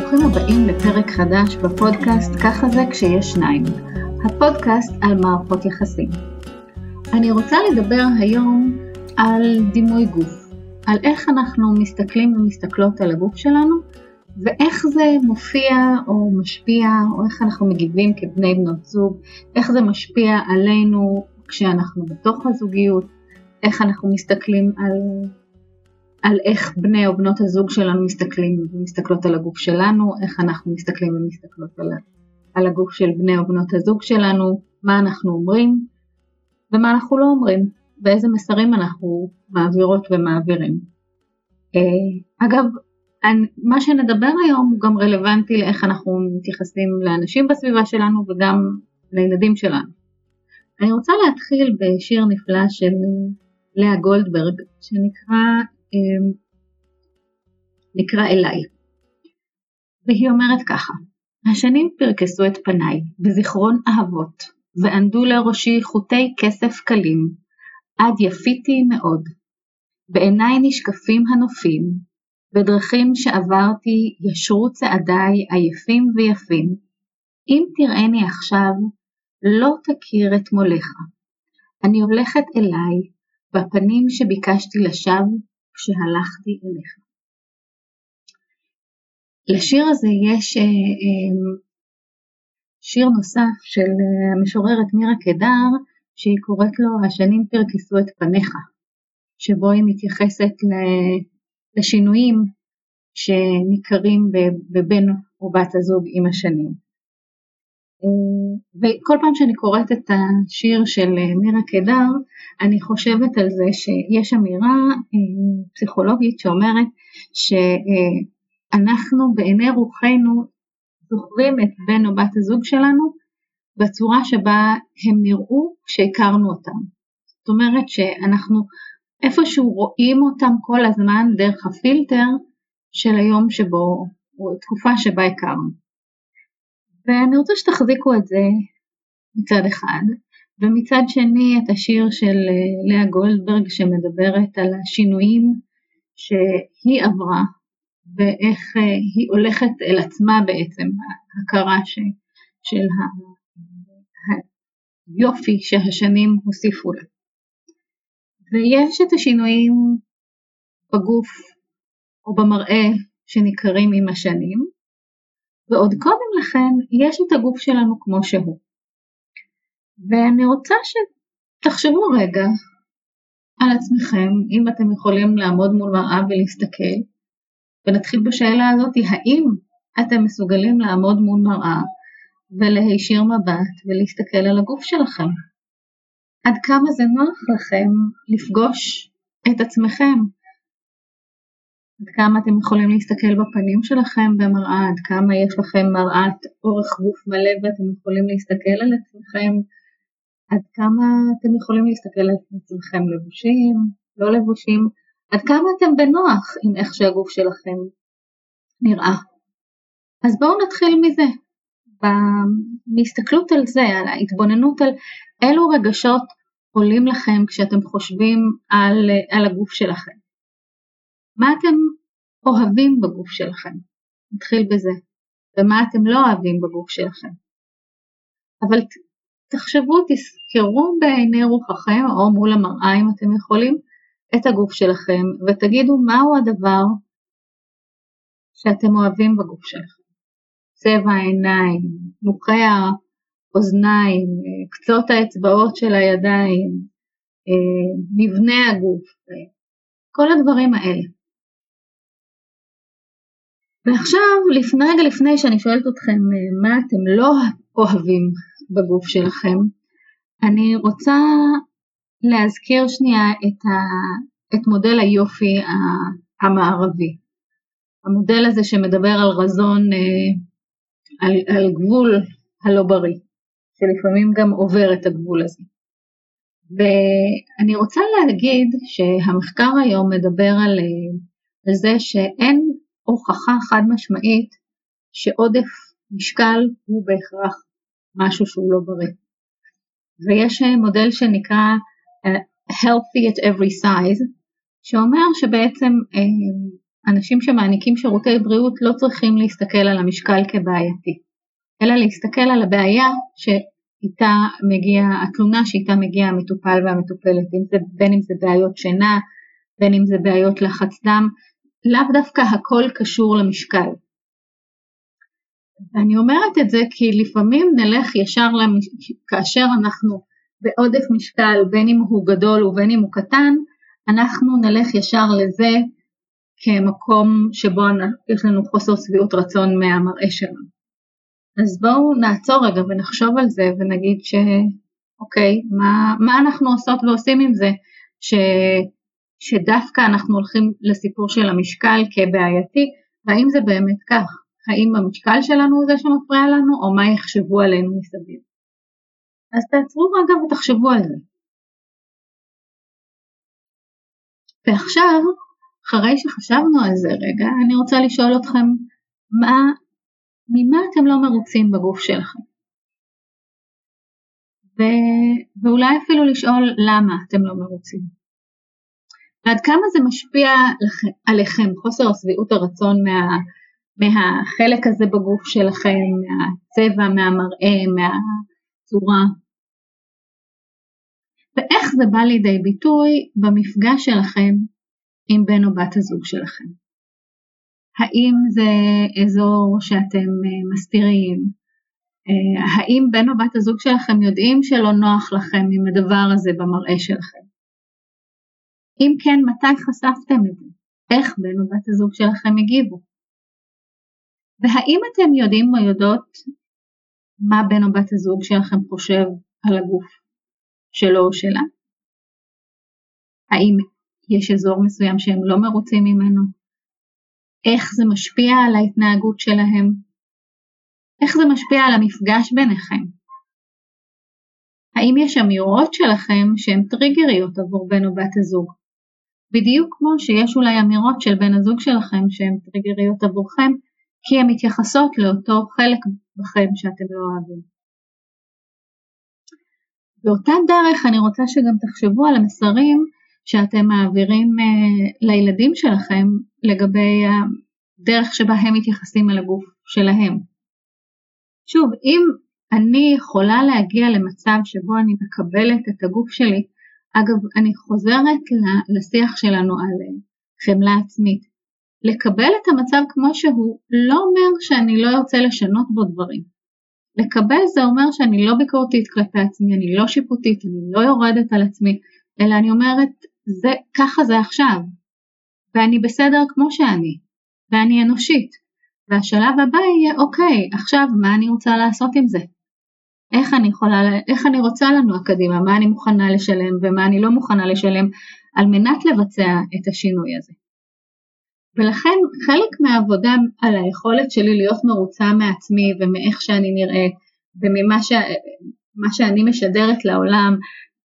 ברוכים הבאים לפרק חדש בפודקאסט ככה זה כשיש שניים, הפודקאסט על מערכות יחסים. אני רוצה לדבר היום על דימוי גוף, על איך אנחנו מסתכלים ומסתכלות על הגוף שלנו ואיך זה מופיע או משפיע או איך אנחנו מגיבים כבני בנות זוג, איך זה משפיע עלינו כשאנחנו בתוך הזוגיות, איך אנחנו מסתכלים על על איך בני או בנות הזוג שלנו מסתכלים ומסתכלות על הגוף שלנו, איך אנחנו מסתכלים ומסתכלות על, על הגוף של בני או בנות הזוג שלנו, מה אנחנו אומרים ומה אנחנו לא אומרים, ואיזה מסרים אנחנו מעבירות ומעבירים. אה, אגב, מה שנדבר היום הוא גם רלוונטי לאיך אנחנו מתייחסים לאנשים בסביבה שלנו וגם לילדים שלנו. אני רוצה להתחיל בשיר נפלא של לאה גולדברג שנקרא נקרא אליי. והיא אומרת ככה, השנים פרקסו את פניי בזיכרון אהבות, וענדו לראשי חוטי כסף קלים, עד יפיתי מאוד. בעיניי נשקפים הנופים, בדרכים שעברתי ישרו צעדיי עייפים ויפים. אם תראני עכשיו, לא תכיר את מולך. אני הולכת אליי, בפנים שביקשתי לשווא, כשהלכתי אליך. לשיר הזה יש אה, אה, שיר נוסף של אה, המשוררת מירה קדר שהיא קוראת לו השנים פרקסו את פניך, שבו היא מתייחסת לשינויים שניכרים בבן או בת הזוג עם השנים. וכל פעם שאני קוראת את השיר של מירה קדר, אני חושבת על זה שיש אמירה אה, פסיכולוגית שאומרת שאנחנו בעיני רוחנו זוכרים את בן או בת הזוג שלנו בצורה שבה הם נראו כשהכרנו אותם. זאת אומרת שאנחנו איפשהו רואים אותם כל הזמן דרך הפילטר של היום שבו, או תקופה שבה הכרנו. ואני רוצה שתחזיקו את זה מצד אחד, ומצד שני את השיר של אה, לאה גולדברג שמדברת על השינויים שהיא עברה ואיך אה, היא הולכת אל עצמה בעצם, ההכרה ש, של היופי שהשנים הוסיפו לה. ויש את השינויים בגוף או במראה שניכרים עם השנים, ועוד קודם לכן יש את הגוף שלנו כמו שהוא. ואני רוצה שתחשבו רגע על עצמכם, אם אתם יכולים לעמוד מול מראה ולהסתכל, ונתחיל בשאלה הזאת, האם אתם מסוגלים לעמוד מול מראה ולהישיר מבט ולהסתכל על הגוף שלכם? עד כמה זה נוח לכם לפגוש את עצמכם? עד כמה אתם יכולים להסתכל בפנים שלכם במראה, עד כמה יש לכם מראת אורך גוף מלא ואתם יכולים להסתכל על עצמכם עד כמה אתם יכולים להסתכל על עצמכם לבושים, לא לבושים, עד כמה אתם בנוח עם איך שהגוף שלכם נראה. אז בואו נתחיל מזה, בהסתכלות על זה, על ההתבוננות על אילו רגשות עולים לכם כשאתם חושבים על, על הגוף שלכם. מה אתם אוהבים בגוף שלכם? נתחיל בזה. ומה אתם לא אוהבים בגוף שלכם. אבל תחשבו, תזכרו בעיני רוחכם או מול המראה אם אתם יכולים את הגוף שלכם ותגידו מהו הדבר שאתם אוהבים בגוף שלכם. צבע העיניים, תנוחי האוזניים, קצות האצבעות של הידיים, מבנה הגוף, כל הדברים האלה. ועכשיו, לפני, רגע לפני שאני שואלת אתכם מה אתם לא אוהבים בגוף שלכם. אני רוצה להזכיר שנייה את, ה, את מודל היופי המערבי. המודל הזה שמדבר על רזון, אה, על, על גבול הלא בריא, שלפעמים גם עובר את הגבול הזה. ואני רוצה להגיד שהמחקר היום מדבר על, אה, על זה שאין הוכחה חד משמעית שעודף משקל הוא בהכרח משהו שהוא לא בריא. ויש אה, מודל שנקרא uh, healthy at every size, שאומר שבעצם uh, אנשים שמעניקים שירותי בריאות לא צריכים להסתכל על המשקל כבעייתי, אלא להסתכל על הבעיה שאיתה מגיע, התלונה שאיתה מגיע המטופל והמטופלת, בין אם זה בעיות שינה, בין אם זה בעיות לחץ דם, לאו דווקא הכל קשור למשקל. ואני אומרת את זה כי לפעמים נלך ישר, למש... כאשר אנחנו בעודף משקל, בין אם הוא גדול ובין אם הוא קטן, אנחנו נלך ישר לזה כמקום שבו יש לנו חוסר שביעות רצון מהמראה שלנו. אז בואו נעצור רגע ונחשוב על זה ונגיד שאוקיי, מה, מה אנחנו עושות ועושים עם זה, ש, שדווקא אנחנו הולכים לסיפור של המשקל כבעייתי, והאם זה באמת כך? האם המשקל שלנו הוא זה שמפריע לנו, או מה יחשבו עלינו מסביב? אז תעצרו רגע ותחשבו על זה. ועכשיו, אחרי שחשבנו על זה רגע, אני רוצה לשאול אתכם, מה, ממה אתם לא מרוצים בגוף שלכם? ו... ואולי אפילו לשאול למה אתם לא מרוצים. ועד כמה זה משפיע עליכם, חוסר השביעות הרצון מה, מהחלק הזה בגוף שלכם, מהצבע, מהמראה, מהצורה. ואיך זה בא לידי ביטוי במפגש שלכם עם בן או בת הזוג שלכם. האם זה אזור שאתם אה, מסתירים? אה, האם בן או בת הזוג שלכם יודעים שלא נוח לכם עם הדבר הזה במראה שלכם? אם כן, מתי חשפתם את זה? איך בן או בת הזוג שלכם הגיבו? והאם אתם יודעים או יודעות מה בן או בת הזוג שלכם חושב על הגוף שלו או שלה? האם יש אזור מסוים שהם לא מרוצים ממנו? איך זה משפיע על ההתנהגות שלהם? איך זה משפיע על המפגש ביניכם? האם יש אמירות שלכם שהן טריגריות עבור בן או בת הזוג? בדיוק כמו שיש אולי אמירות של בן הזוג שלכם שהן טריגריות עבורכם, כי הן מתייחסות לאותו חלק בכם שאתם לא אוהבים. באותה דרך אני רוצה שגם תחשבו על המסרים שאתם מעבירים uh, לילדים שלכם לגבי הדרך שבה הם מתייחסים אל הגוף שלהם. שוב, אם אני יכולה להגיע למצב שבו אני מקבלת את הגוף שלי, אגב, אני חוזרת לשיח שלנו על אה, חמלה עצמית. לקבל את המצב כמו שהוא לא אומר שאני לא ארצה לשנות בו דברים. לקבל זה אומר שאני לא ביקורתית כלפי עצמי, אני לא שיפוטית, אני לא יורדת על עצמי, אלא אני אומרת, זה, ככה זה עכשיו, ואני בסדר כמו שאני, ואני אנושית, והשלב הבא יהיה, אוקיי, עכשיו מה אני רוצה לעשות עם זה? איך אני יכולה, איך אני רוצה לנוע קדימה, מה אני מוכנה לשלם ומה אני לא מוכנה לשלם על מנת לבצע את השינוי הזה. ולכן חלק מהעבודה על היכולת שלי להיות מרוצה מעצמי ומאיך שאני נראה וממה ש... שאני משדרת לעולם,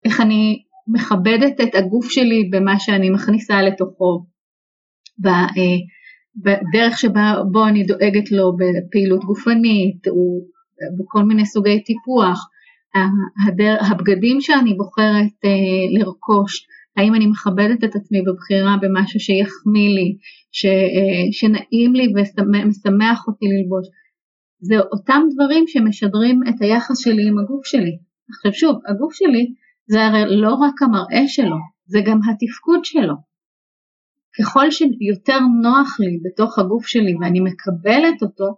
איך אני מכבדת את הגוף שלי במה שאני מכניסה לתוכו, אה, בדרך שבה בו אני דואגת לו בפעילות גופנית, או בכל מיני סוגי טיפוח, הבגדים שאני בוחרת אה, לרכוש, האם אני מכבדת את עצמי בבחירה במשהו שיחמיא לי, ש, אה, שנעים לי ומשמח אותי ללבוש. זה אותם דברים שמשדרים את היחס שלי עם הגוף שלי. עכשיו שוב, הגוף שלי זה הרי לא רק המראה שלו, זה גם התפקוד שלו. ככל שיותר נוח לי בתוך הגוף שלי ואני מקבלת אותו,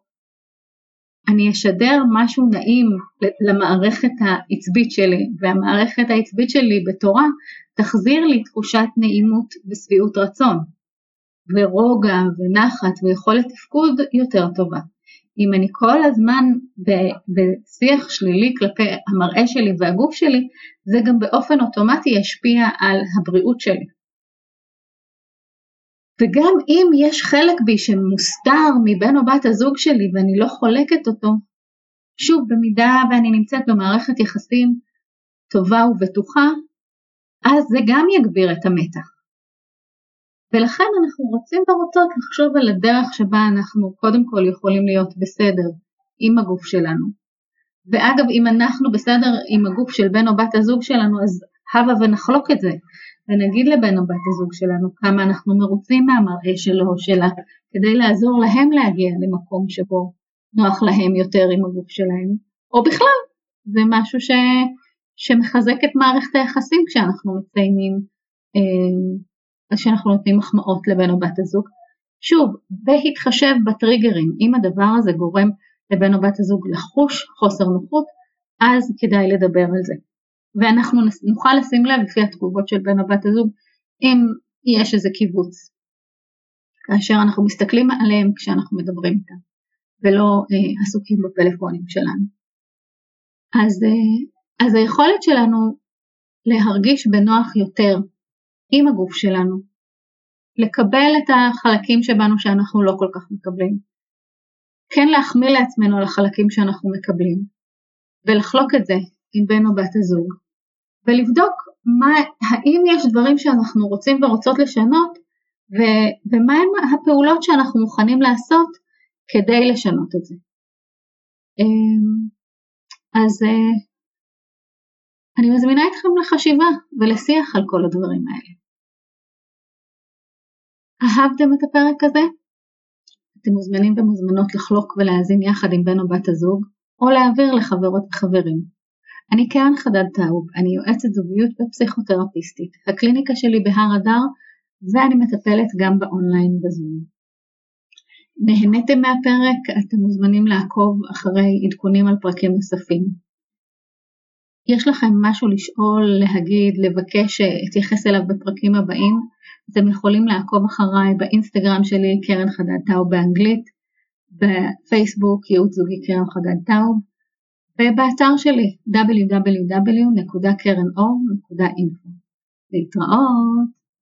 אני אשדר משהו נעים למערכת העצבית שלי, והמערכת העצבית שלי בתורה תחזיר לי תחושת נעימות ושביעות רצון, ורוגע ונחת ויכולת תפקוד יותר טובה. אם אני כל הזמן בשיח שלילי כלפי המראה שלי והגוף שלי, זה גם באופן אוטומטי ישפיע על הבריאות שלי. וגם אם יש חלק בי שמוסתר מבן או בת הזוג שלי ואני לא חולקת אותו, שוב, במידה ואני נמצאת במערכת יחסים טובה ובטוחה, אז זה גם יגביר את המתח. ולכן אנחנו רוצים ורוצות לחשוב על הדרך שבה אנחנו קודם כל יכולים להיות בסדר עם הגוף שלנו. ואגב, אם אנחנו בסדר עם הגוף של בן או בת הזוג שלנו, אז הבה ונחלוק את זה. ונגיד לבן או בת הזוג שלנו כמה אנחנו מרוצים מהמראה שלו או שלה, כדי לעזור להם להגיע למקום שבו נוח להם יותר עם הגוף שלהם, או בכלל, זה משהו ש... שמחזק את מערכת היחסים כשאנחנו מציינים, אה, כשאנחנו נותנים מחמאות לבן או בת הזוג. שוב, בהתחשב בטריגרים, אם הדבר הזה גורם לבן או בת הזוג לחוש חוסר נוחות, אז כדאי לדבר על זה. ואנחנו נוכל לשים לב לפי התגובות של בן או בת הזוג אם יש איזה קיבוץ, כאשר אנחנו מסתכלים עליהם כשאנחנו מדברים איתם, ולא אה, עסוקים בפלאפונים שלנו. אז, אה, אז היכולת שלנו להרגיש בנוח יותר עם הגוף שלנו, לקבל את החלקים שבנו שאנחנו לא כל כך מקבלים, כן להחמיא לעצמנו על החלקים שאנחנו מקבלים, ולחלוק את זה עם בן או בת הזוג, ולבדוק מה, האם יש דברים שאנחנו רוצים ורוצות לשנות, ומהם הפעולות שאנחנו מוכנים לעשות כדי לשנות את זה. אמ, אז אה, אני מזמינה אתכם לחשיבה ולשיח על כל הדברים האלה. אהבתם את הפרק הזה? אתם מוזמנים ומוזמנות לחלוק ולהאזין יחד עם בן או בת הזוג, או להעביר לחברות וחברים. אני קרן חדד טאוב, אני יועצת זוגיות ופסיכותרפיסטית. הקליניקה שלי בהר אדר, ואני מטפלת גם באונליין בזום. נהניתם מהפרק? אתם מוזמנים לעקוב אחרי עדכונים על פרקים נוספים. יש לכם משהו לשאול, להגיד, לבקש שאתייחס אליו בפרקים הבאים? אתם יכולים לעקוב אחריי באינסטגרם שלי קרן חדד טאוב באנגלית, בפייסבוק ייעוץ זוגי קרן חדד טאוב, ובאתר שלי www.קרנאור.info. להתראות